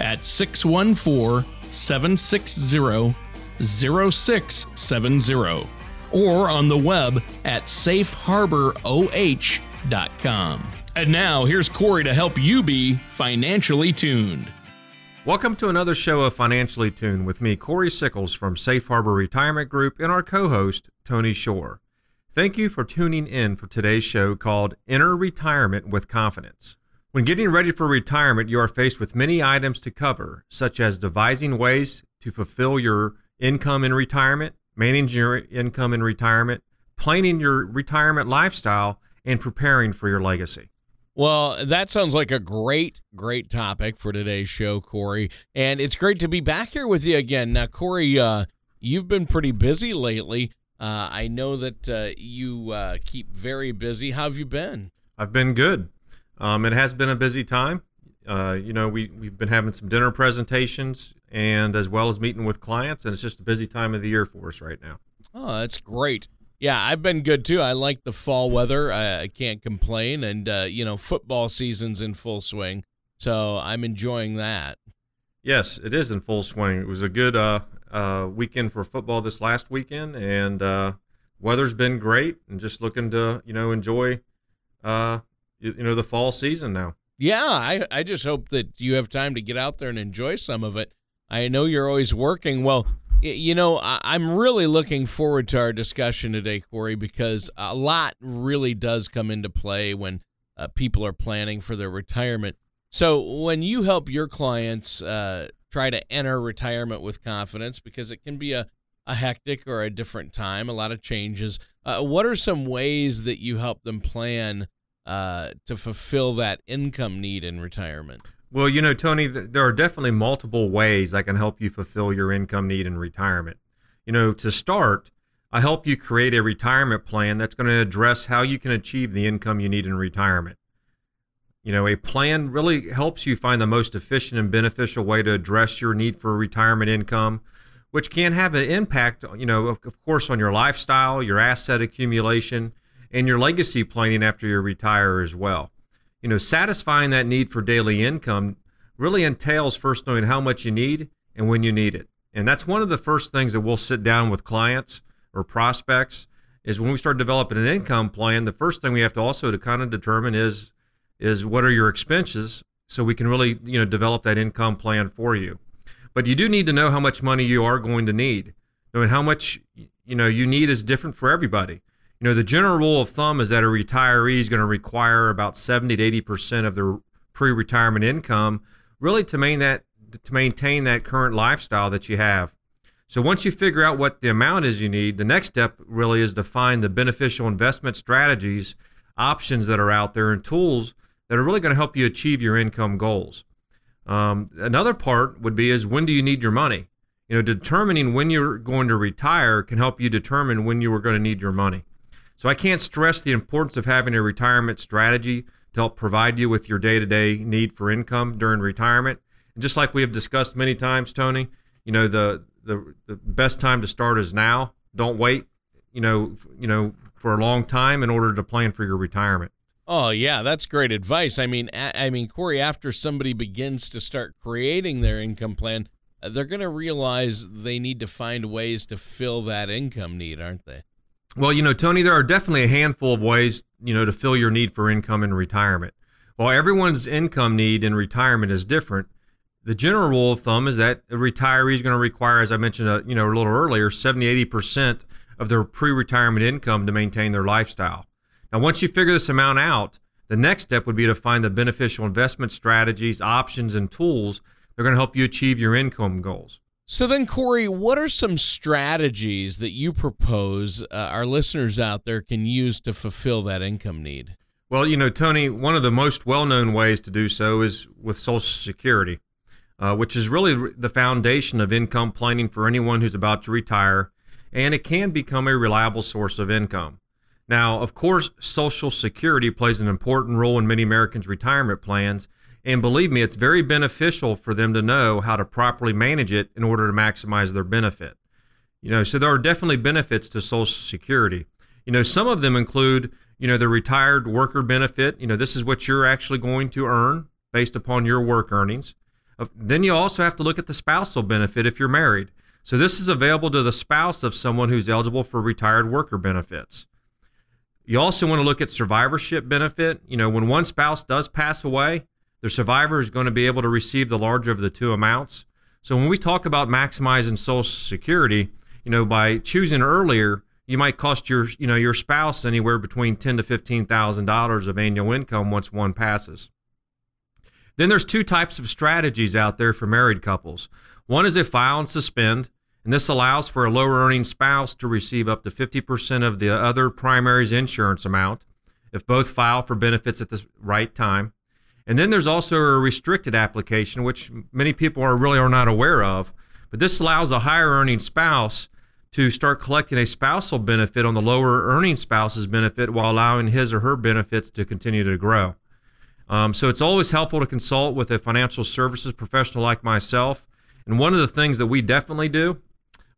at 614 760 0670 or on the web at safeharboroh.com. And now, here's Corey to help you be financially tuned. Welcome to another show of Financially Tuned with me, Corey Sickles from Safe Harbor Retirement Group, and our co host, Tony Shore. Thank you for tuning in for today's show called Enter Retirement with Confidence. When getting ready for retirement, you are faced with many items to cover, such as devising ways to fulfill your income in retirement, managing your income in retirement, planning your retirement lifestyle, and preparing for your legacy. Well, that sounds like a great, great topic for today's show, Corey. And it's great to be back here with you again. Now, Corey, uh, you've been pretty busy lately. Uh, I know that uh, you uh, keep very busy. How have you been? I've been good. Um, it has been a busy time. Uh, you know, we, we've been having some dinner presentations and as well as meeting with clients, and it's just a busy time of the year for us right now. Oh, that's great. Yeah, I've been good too. I like the fall weather. I, I can't complain. And, uh, you know, football season's in full swing. So I'm enjoying that. Yes, it is in full swing. It was a good uh, uh, weekend for football this last weekend, and uh, weather's been great. And just looking to, you know, enjoy, uh, you, know, the fall season now. Yeah, I, I just hope that you have time to get out there and enjoy some of it. I know you're always working. Well, you know, I'm really looking forward to our discussion today, Corey, because a lot really does come into play when uh, people are planning for their retirement. So, when you help your clients uh, try to enter retirement with confidence, because it can be a, a hectic or a different time, a lot of changes, uh, what are some ways that you help them plan uh, to fulfill that income need in retirement? Well, you know, Tony, there are definitely multiple ways I can help you fulfill your income need in retirement. You know, to start, I help you create a retirement plan that's going to address how you can achieve the income you need in retirement. You know, a plan really helps you find the most efficient and beneficial way to address your need for retirement income, which can have an impact, you know, of, of course, on your lifestyle, your asset accumulation, and your legacy planning after you retire as well you know, satisfying that need for daily income really entails first knowing how much you need and when you need it. And that's one of the first things that we'll sit down with clients or prospects is when we start developing an income plan, the first thing we have to also to kind of determine is is what are your expenses so we can really, you know, develop that income plan for you. But you do need to know how much money you are going to need. Knowing how much you know you need is different for everybody. You know, the general rule of thumb is that a retiree is going to require about 70 to 80% of their pre-retirement income really to maintain that to maintain that current lifestyle that you have. So once you figure out what the amount is you need, the next step really is to find the beneficial investment strategies, options that are out there, and tools that are really going to help you achieve your income goals. Um, another part would be is when do you need your money? You know, determining when you're going to retire can help you determine when you are going to need your money. So I can't stress the importance of having a retirement strategy to help provide you with your day-to-day need for income during retirement. And just like we have discussed many times, Tony, you know the the, the best time to start is now. Don't wait, you know, you know, for a long time in order to plan for your retirement. Oh yeah, that's great advice. I mean, I mean, Corey, after somebody begins to start creating their income plan, uh, they're going to realize they need to find ways to fill that income need, aren't they? Well, you know, Tony, there are definitely a handful of ways, you know, to fill your need for income in retirement. While everyone's income need in retirement is different, the general rule of thumb is that a retiree is going to require, as I mentioned, uh, you know, a little earlier, 70, 80% of their pre-retirement income to maintain their lifestyle. Now, once you figure this amount out, The next step would be to find the beneficial investment strategies, options, and tools that are going to help you achieve your income goals. So then, Corey, what are some strategies that you propose uh, our listeners out there can use to fulfill that income need? Well, you know, Tony, one of the most well known ways to do so is with Social Security, uh, which is really the foundation of income planning for anyone who's about to retire, and it can become a reliable source of income. Now, of course, Social Security plays an important role in many Americans' retirement plans, and believe me, it's very beneficial for them to know how to properly manage it in order to maximize their benefit. You know, so there are definitely benefits to Social Security. You know, some of them include you know, the retired worker benefit, you know, this is what you're actually going to earn based upon your work earnings. Uh, then you also have to look at the spousal benefit if you're married. So this is available to the spouse of someone who's eligible for retired worker benefits. You also want to look at survivorship benefit. You know, when one spouse does pass away, the survivor is going to be able to receive the larger of the two amounts. So when we talk about maximizing Social Security, you know, by choosing earlier, you might cost your you know your spouse anywhere between ten to fifteen thousand dollars of annual income once one passes. Then there's two types of strategies out there for married couples. One is a file and suspend, and this allows for a lower earning spouse to receive up to 50% of the other primary's insurance amount if both file for benefits at the right time. And then there's also a restricted application, which many people are really are not aware of. But this allows a higher earning spouse to start collecting a spousal benefit on the lower earning spouse's benefit while allowing his or her benefits to continue to grow. Um, so it's always helpful to consult with a financial services professional like myself. And one of the things that we definitely do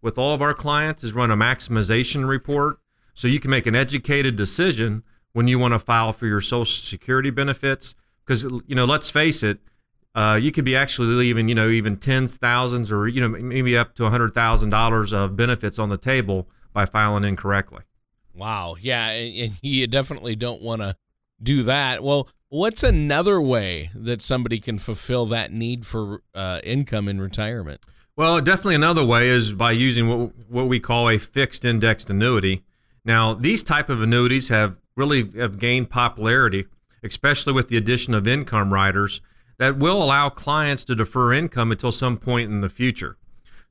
with all of our clients is run a maximization report so you can make an educated decision when you want to file for your social security benefits because you know let's face it uh, you could be actually leaving, you know, even tens, thousands, or you know, maybe up to a hundred thousand dollars of benefits on the table by filing incorrectly. Wow, yeah, and you definitely don't want to do that. Well, what's another way that somebody can fulfill that need for uh, income in retirement? Well, definitely another way is by using what what we call a fixed indexed annuity. Now, these type of annuities have really have gained popularity, especially with the addition of income riders that will allow clients to defer income until some point in the future.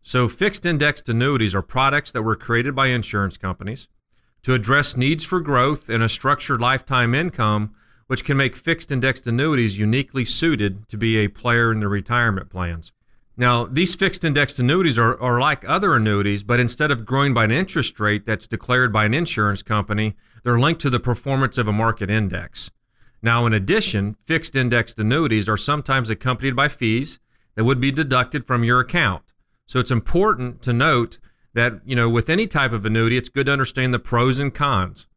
So, fixed indexed annuities are products that were created by insurance companies to address needs for growth and a structured lifetime income, which can make fixed indexed annuities uniquely suited to be a player in the retirement plans. Now, these fixed indexed annuities are, are like other annuities, but instead of growing by an interest rate that's declared by an insurance company, they're linked to the performance of a market index. Now, in addition, fixed indexed annuities are sometimes accompanied by fees that would be deducted from your account. So it's important to note that, you know, with any type of annuity, it's good to understand the pros and cons.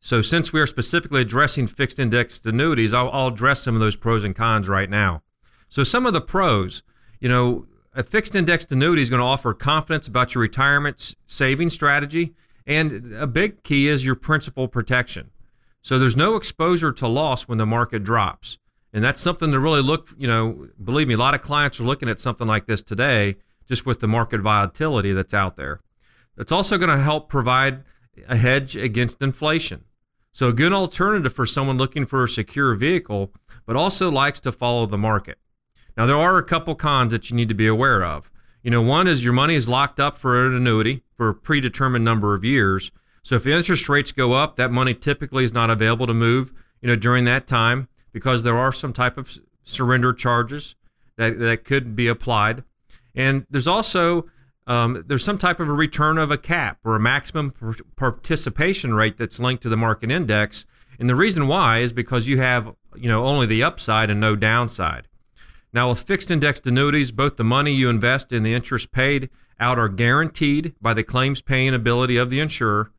So since we are specifically addressing fixed indexed annuities, I'll, I'll address some of those pros and cons right now. So some of the pros, you know, a fixed indexed annuity is going to offer confidence about your retirement saving strategy. And a big key is your principal protection. So there's no exposure to loss when the market drops. And that's something to really look, you know, believe me, a lot of clients are looking at something like this today just with the market volatility that's out there. It's also going to help provide a hedge against inflation. So a good alternative for someone looking for a secure vehicle, but also likes to follow the market. Now there are a couple cons that you need to be aware of. You know, one is your money is locked up for an annuity for a predetermined number of years, so if the interest rates go up, that money typically is not available to move, you know, during that time because there are some type of surrender charges that, that could be applied. And there's also um, there's some type of a return of a cap or a maximum participation rate that's linked to the market index. And the reason why is because you have you know only the upside and no downside. Now with fixed indexed annuities, both the money you invest and the interest paid out are guaranteed by the claims paying ability of the insurer,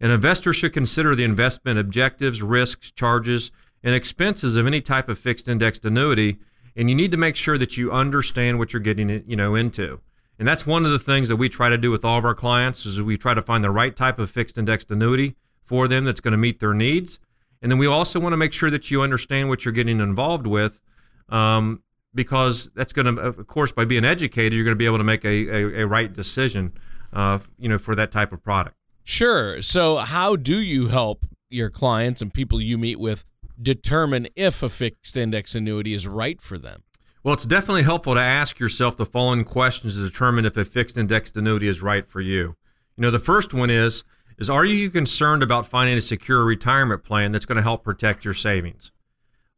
an investor should consider the investment objectives, risks, charges, and expenses of any type of fixed indexed annuity, and you need to make sure that you understand what you're getting you know into. And that's one of the things that we try to do with all of our clients is we try to find the right type of fixed indexed annuity for them that's going to meet their needs. And then we also want to make sure that you understand what you're getting involved with, um, because that's going to, of course, by being educated, you're going to be able to make a, a, a right decision, uh, you know, for that type of product. Sure. So, how do you help your clients and people you meet with determine if a fixed index annuity is right for them? Well, it's definitely helpful to ask yourself the following questions to determine if a fixed indexed annuity is right for you. You know, the first one is is are you concerned about finding a secure retirement plan that's going to help protect your savings?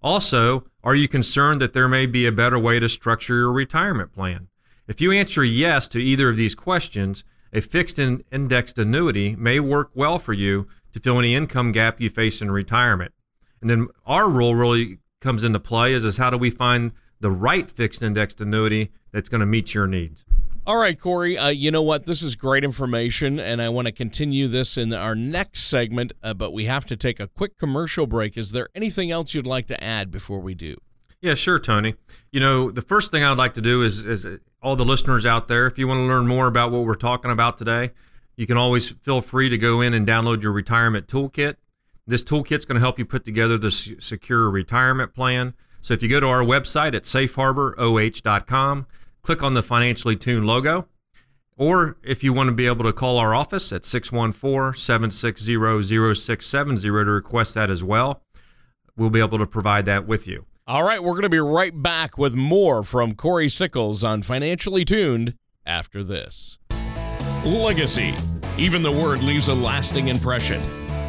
Also, are you concerned that there may be a better way to structure your retirement plan? If you answer yes to either of these questions, a fixed and indexed annuity may work well for you to fill any income gap you face in retirement. And then our role really comes into play is, is how do we find the right fixed indexed annuity that's going to meet your needs? All right, Corey. Uh, you know what? This is great information, and I want to continue this in our next segment, uh, but we have to take a quick commercial break. Is there anything else you'd like to add before we do? Yeah, sure, Tony. You know, the first thing I'd like to do is, is all the listeners out there, if you want to learn more about what we're talking about today, you can always feel free to go in and download your retirement toolkit. This toolkit's going to help you put together the secure retirement plan. So if you go to our website at safeharboroh.com, click on the Financially Tuned logo. Or if you want to be able to call our office at 614 760 0670 to request that as well, we'll be able to provide that with you. All right, we're going to be right back with more from Corey Sickles on Financially Tuned after this. Legacy. Even the word leaves a lasting impression.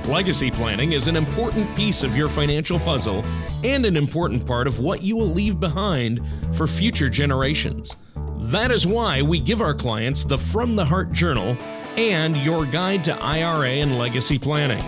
Legacy planning is an important piece of your financial puzzle and an important part of what you will leave behind for future generations. That is why we give our clients the From the Heart Journal and your guide to IRA and legacy planning.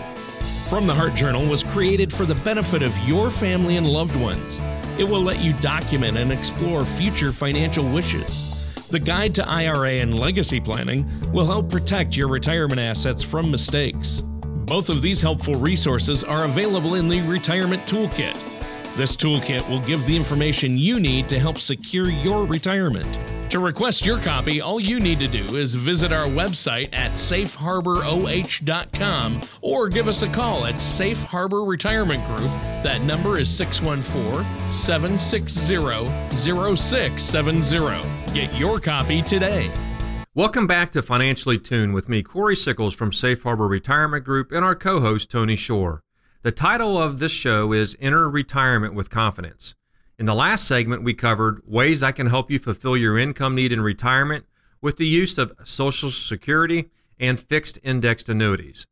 From the Heart Journal was created for the benefit of your family and loved ones. It will let you document and explore future financial wishes. The Guide to IRA and Legacy Planning will help protect your retirement assets from mistakes. Both of these helpful resources are available in the Retirement Toolkit. This toolkit will give the information you need to help secure your retirement. To request your copy, all you need to do is visit our website at safeharboroh.com or give us a call at Safe Harbor Retirement Group. That number is 614 760 0670. Get your copy today. Welcome back to Financially Tuned with me, Corey Sickles from Safe Harbor Retirement Group, and our co host, Tony Shore. The title of this show is Enter Retirement with Confidence. In the last segment, we covered ways I can help you fulfill your income need in retirement with the use of Social Security and fixed indexed annuities.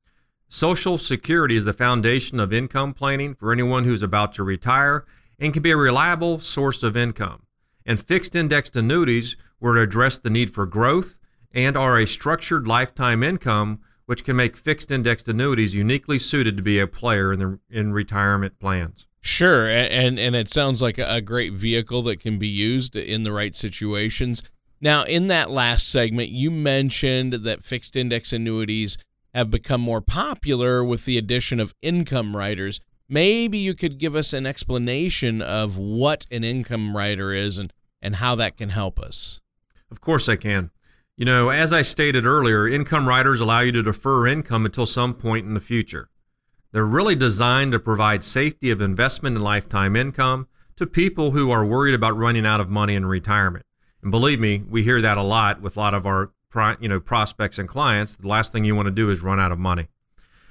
Social Security is the foundation of income planning for anyone who's about to retire and can be a reliable source of income. And fixed indexed annuities were to address the need for growth and are a structured lifetime income which can make fixed indexed annuities uniquely suited to be a player in the in retirement plans. Sure, and and it sounds like a great vehicle that can be used in the right situations. Now, in that last segment, you mentioned that fixed index annuities have become more popular with the addition of income riders. Maybe you could give us an explanation of what an income rider is and, and how that can help us. Of course, I can. You know, as I stated earlier, income riders allow you to defer income until some point in the future. They're really designed to provide safety of investment and lifetime income to people who are worried about running out of money in retirement. And believe me, we hear that a lot with a lot of our you know prospects and clients. The last thing you want to do is run out of money.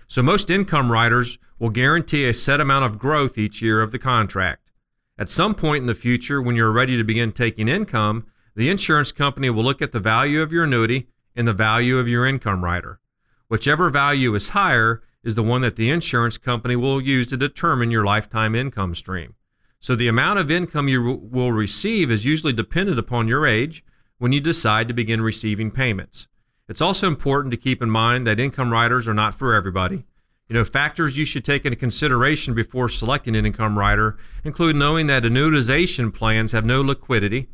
So most income riders will guarantee a set amount of growth each year of the contract. At some point in the future when you're ready to begin taking income, the insurance company will look at the value of your annuity and the value of your income rider. Whichever value is higher is the one that the insurance company will use to determine your lifetime income stream. So the amount of income you will receive is usually dependent upon your age when you decide to begin receiving payments. It's also important to keep in mind that income riders are not for everybody. You know, factors you should take into consideration before selecting an income rider include knowing that annuitization plans have no liquidity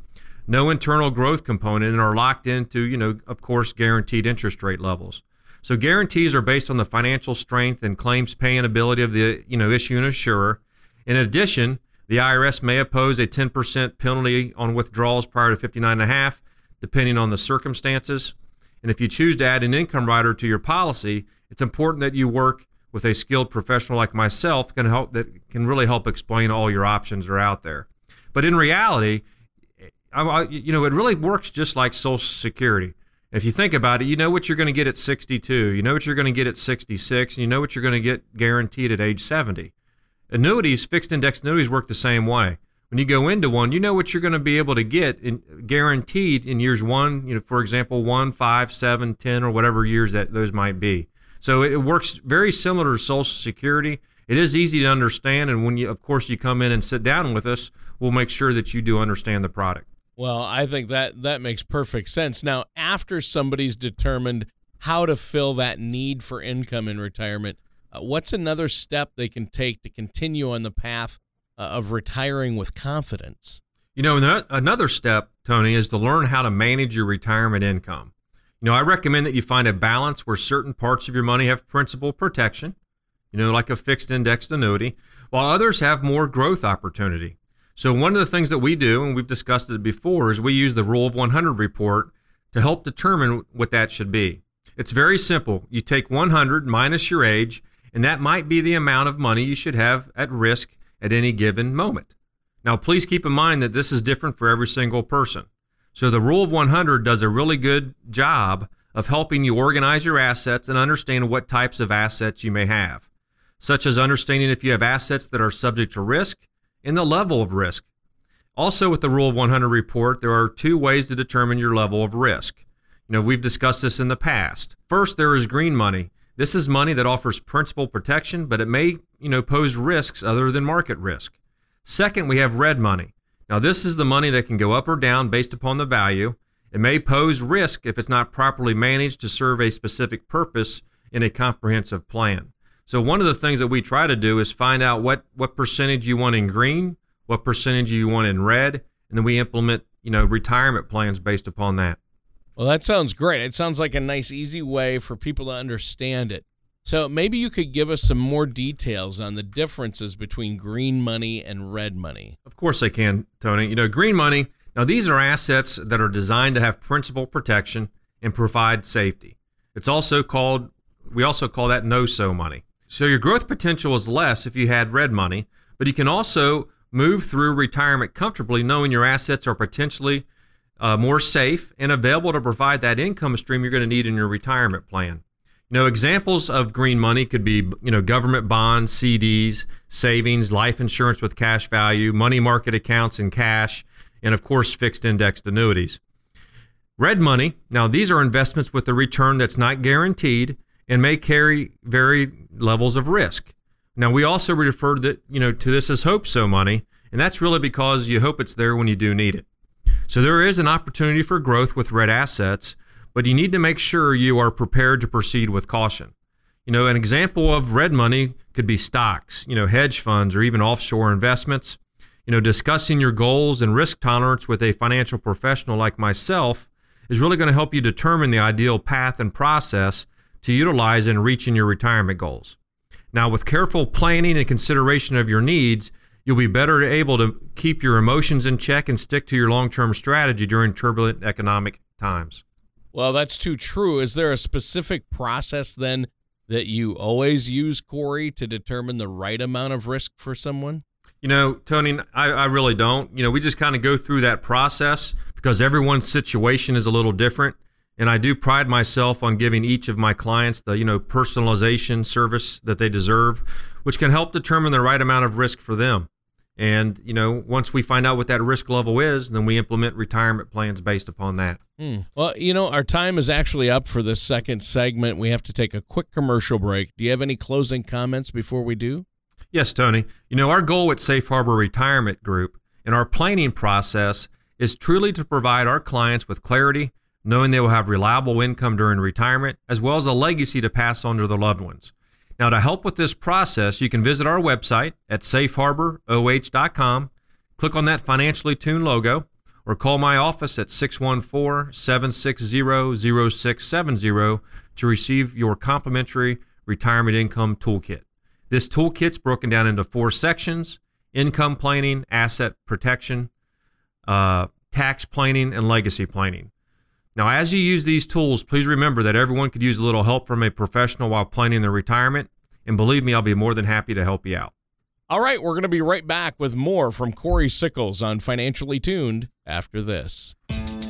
no internal growth component and are locked into, you know, of course, guaranteed interest rate levels. So guarantees are based on the financial strength and claims paying ability of the, you know, issuing insurer. In addition, the IRS may oppose a 10% penalty on withdrawals prior to 59 and a half, depending on the circumstances. And if you choose to add an income rider to your policy, it's important that you work with a skilled professional like myself can help that can really help explain all your options are out there. But in reality, I, you know, it really works just like Social Security. If you think about it, you know what you're going to get at 62, you know what you're going to get at 66, and you know what you're going to get guaranteed at age 70. Annuities, fixed index annuities work the same way. When you go into one, you know what you're going to be able to get in, guaranteed in years one, you know, for example, one, five, seven, ten, or whatever years that those might be. So it works very similar to Social Security. It is easy to understand, and when you, of course, you come in and sit down with us, we'll make sure that you do understand the product. Well, I think that that makes perfect sense. Now, after somebody's determined how to fill that need for income in retirement, uh, what's another step they can take to continue on the path uh, of retiring with confidence? You know, another step, Tony, is to learn how to manage your retirement income. You know, I recommend that you find a balance where certain parts of your money have principal protection, you know, like a fixed indexed annuity, while others have more growth opportunity. So, one of the things that we do, and we've discussed it before, is we use the Rule of 100 report to help determine what that should be. It's very simple. You take 100 minus your age, and that might be the amount of money you should have at risk at any given moment. Now, please keep in mind that this is different for every single person. So, the Rule of 100 does a really good job of helping you organize your assets and understand what types of assets you may have such as understanding if you have assets that are subject to risk and the level of risk. Also, with the Rule of 100 report, there are two ways to determine your level of risk. You know, we've discussed this in the past. First, there is green money. This is money that offers principal protection, but it may, you know, pose risks other than market risk. Second, we have red money. Now, this is the money that can go up or down based upon the value. It may pose risk if it's not properly managed to serve a specific purpose in a comprehensive plan. So one of the things that we try to do is find out what what percentage you want in green, what percentage you want in red, and then we implement, you know, retirement plans based upon that. Well, that sounds great. It sounds like a nice easy way for people to understand it. So maybe you could give us some more details on the differences between green money and red money. Of course I can, Tony. You know, green money, now these are assets that are designed to have principal protection and provide safety. It's also called we also call that know-so money. So your growth potential is less if you had red money, but you can also move through retirement comfortably knowing your assets are potentially uh, more safe and available to provide that income stream you're going to need in your retirement plan. You know, examples of green money could be, you know, government bonds, CDs, savings, life insurance with cash value, money market accounts in cash, and of course, fixed indexed annuities. Red money, now these are investments with a return that's not guaranteed and may carry very levels of risk. Now, we also refer to, that, you know, to this as hope so money, and that's really because you hope it's there when you do need it. So there is an opportunity for growth with red assets, but you need to make sure you are prepared to proceed with caution. You know, an example of red money could be stocks, you know, hedge funds, or even offshore investments. You know, discussing your goals and risk tolerance with a financial professional like myself is really going to help you determine the ideal path and process to utilize in reaching your retirement goals. Now, with careful planning and consideration of your needs, you'll be better able to keep your emotions in check and stick to your long term strategy during turbulent economic times. Well, that's too true. Is there a specific process then that you always use, Corey, to determine the right amount of risk for someone? You know, Tony, I, I really don't. You know, we just kind of go through that process because everyone's situation is a little different and I do pride myself on giving each of my clients the you know personalization service that they deserve, which can help determine the right amount of risk for them. And you know, once we find out what that risk level is, then we implement retirement plans based upon that. Hmm. Well, you know, our time is actually up for this second segment. We have to take a quick commercial break. Do you have any closing comments before we do? Yes, Tony. You know, our goal at Safe Harbor Retirement Group and our planning process is truly to provide our clients with clarity knowing they will have reliable income during retirement, as well as a legacy to pass on to their loved ones. Now, to help with this process, you can visit our website at safeharboroh.com, click on that financially tuned logo, or call my office at 614 760 0670 to receive your complimentary retirement income toolkit. This toolkit's broken down into four sections income planning, asset protection, uh, tax planning, and legacy planning. Now, as you use these tools, please remember that everyone could use a little help from a professional while planning their retirement. And believe me, I'll be more than happy to help you out. All right, we're going to be right back with more from Corey Sickles on Financially Tuned after this.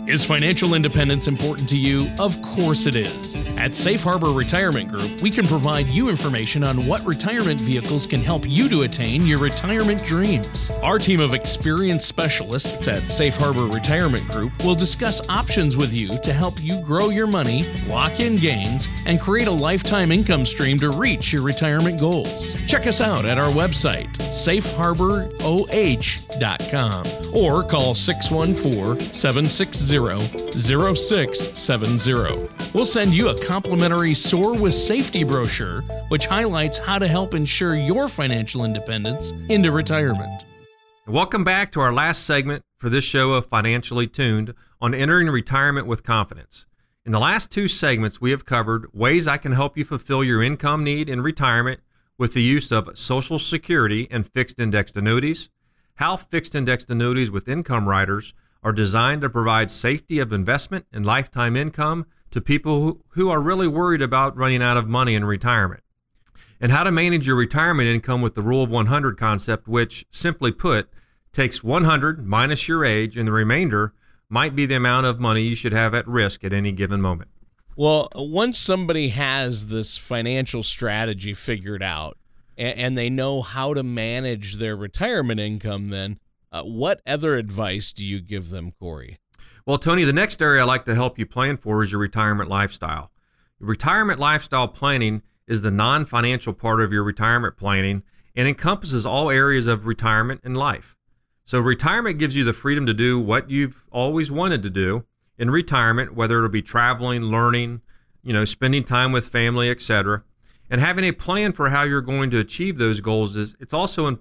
Is financial independence important to you? Of course it is. At Safe Harbor Retirement Group, we can provide you information on what retirement vehicles can help you to attain your retirement dreams. Our team of experienced specialists at Safe Harbor Retirement Group will discuss options with you to help you grow your money, lock in gains, and create a lifetime income stream to reach your retirement goals. Check us out at our website, safeharboroh.com, or call 614 760 0670. We'll send you a complimentary Soar with Safety brochure, which highlights how to help ensure your financial independence into retirement. Welcome back to our last segment for this show of Financially Tuned on entering retirement with confidence. In the last two segments, we have covered ways I can help you fulfill your income need in retirement with the use of Social Security and fixed indexed annuities, how fixed indexed annuities with income riders are designed to provide safety of investment and lifetime income to people who, are really worried about running out of money in retirement. And how to manage your retirement income with the Rule of 100 concept, which, simply put, takes 100 minus your age, and the remainder might be the amount of money you should have at risk at any given moment. Well, once somebody has this financial strategy figured out and they know how to manage their retirement income, then uh, what other advice do you give them, Corey? Well, Tony, the next area I like to help you plan for is your retirement lifestyle. Retirement lifestyle planning is the non financial part of your retirement planning and encompasses all areas of retirement and life. So, retirement gives you the freedom to do what you've always wanted to do in retirement, whether it'll be traveling, learning, you know, spending time with family, etc. And having a plan for how you're going to achieve those goals is it's also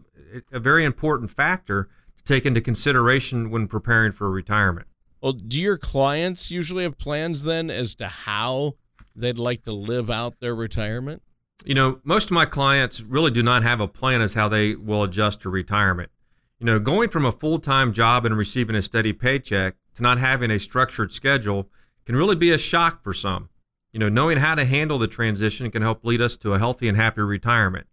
a very important factor take into consideration when preparing for retirement. Well, do your clients usually have plans then as to how they'd like to live out their retirement? You know, most of my clients really do not have a plan as how they will adjust to retirement. You know, going from a full time job and receiving a steady paycheck to not having a structured schedule can really be a shock for some. You know, knowing how to handle the transition can help lead us to a healthy and happy retirement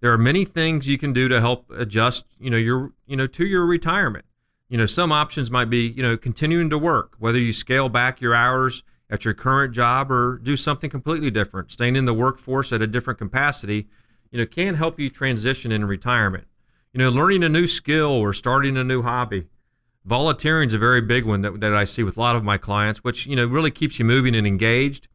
there are many things you can do to help adjust, you know, your, you know, to your retirement. You know, some options might be, you know, continuing to work, whether you scale back your hours at your current job or do something completely different. Staying in the workforce at a different capacity, you know, can help you transition in retirement. You know, learning a new skill or starting a new hobby. Volunteering is a very big one that, that I see with a lot of my clients, which, you know, really keeps you moving and engaged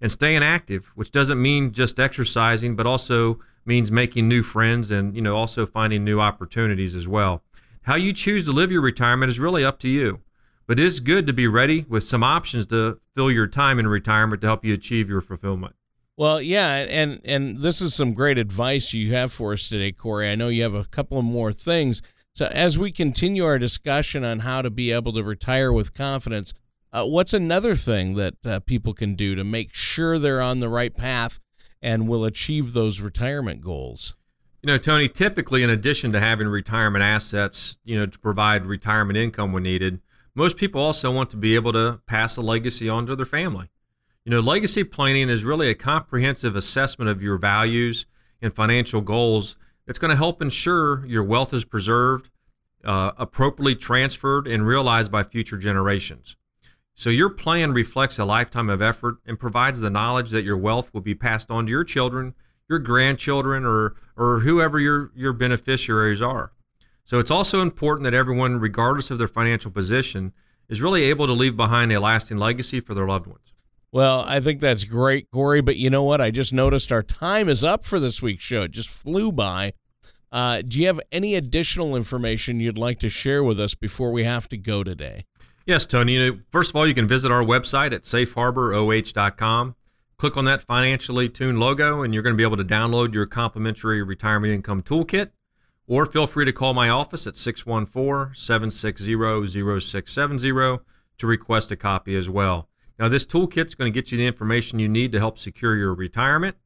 and staying active, which doesn't mean just exercising, but also means making new friends and you know also finding new opportunities as well. How you choose to live your retirement is really up to you. But it is good to be ready with some options to fill your time in retirement to help you achieve your fulfillment. Well, yeah, and and this is some great advice you have for us today, Corey. I know you have a couple of more things. So as we continue our discussion on how to be able to retire with confidence, uh, what's another thing that uh, people can do to make sure they're on the right path and will achieve those retirement goals? You know, Tony, typically, in addition to having retirement assets, you know, to provide retirement income when needed, most people also want to be able to pass a legacy on to their family. You know, legacy planning is really a comprehensive assessment of your values and financial goals that's going to help ensure your wealth is preserved, uh, appropriately transferred, and realized by future generations. So your plan reflects a lifetime of effort and provides the knowledge that your wealth will be passed on to your children, your grandchildren, or or whoever your your beneficiaries are. So it's also important that everyone, regardless of their financial position, is really able to leave behind a lasting legacy for their loved ones. Well, I think that's great, Corey. But you know what? I just noticed our time is up for this week's show. It just flew by. Uh, do you have any additional information you'd like to share with us before we have to go today? Yes, Tony. You know, first of all, you can visit our website at safeharboroh.com. Click on that financially tuned logo, and you're going to be able to download your complimentary retirement income toolkit. Or feel free to call my office at 614 760 0670 to request a copy as well. Now, this toolkit is going to get you the information you need to help secure your retirement.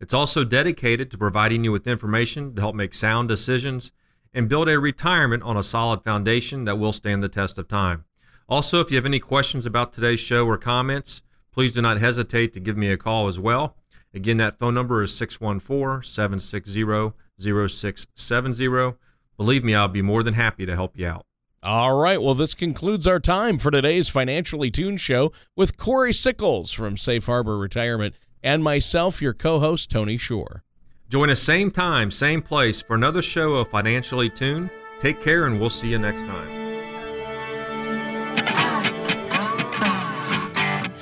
It's also dedicated to providing you with information to help make sound decisions and build a retirement on a solid foundation that will stand the test of time. Also, if you have any questions about today's show or comments, please do not hesitate to give me a call as well. Again, that phone number is 614 760 0670. Believe me, I'll be more than happy to help you out. All right. Well, this concludes our time for today's Financially Tuned show with Corey Sickles from Safe Harbor Retirement and myself, your co host, Tony Shore. Join us same time, same place for another show of Financially Tuned. Take care, and we'll see you next time.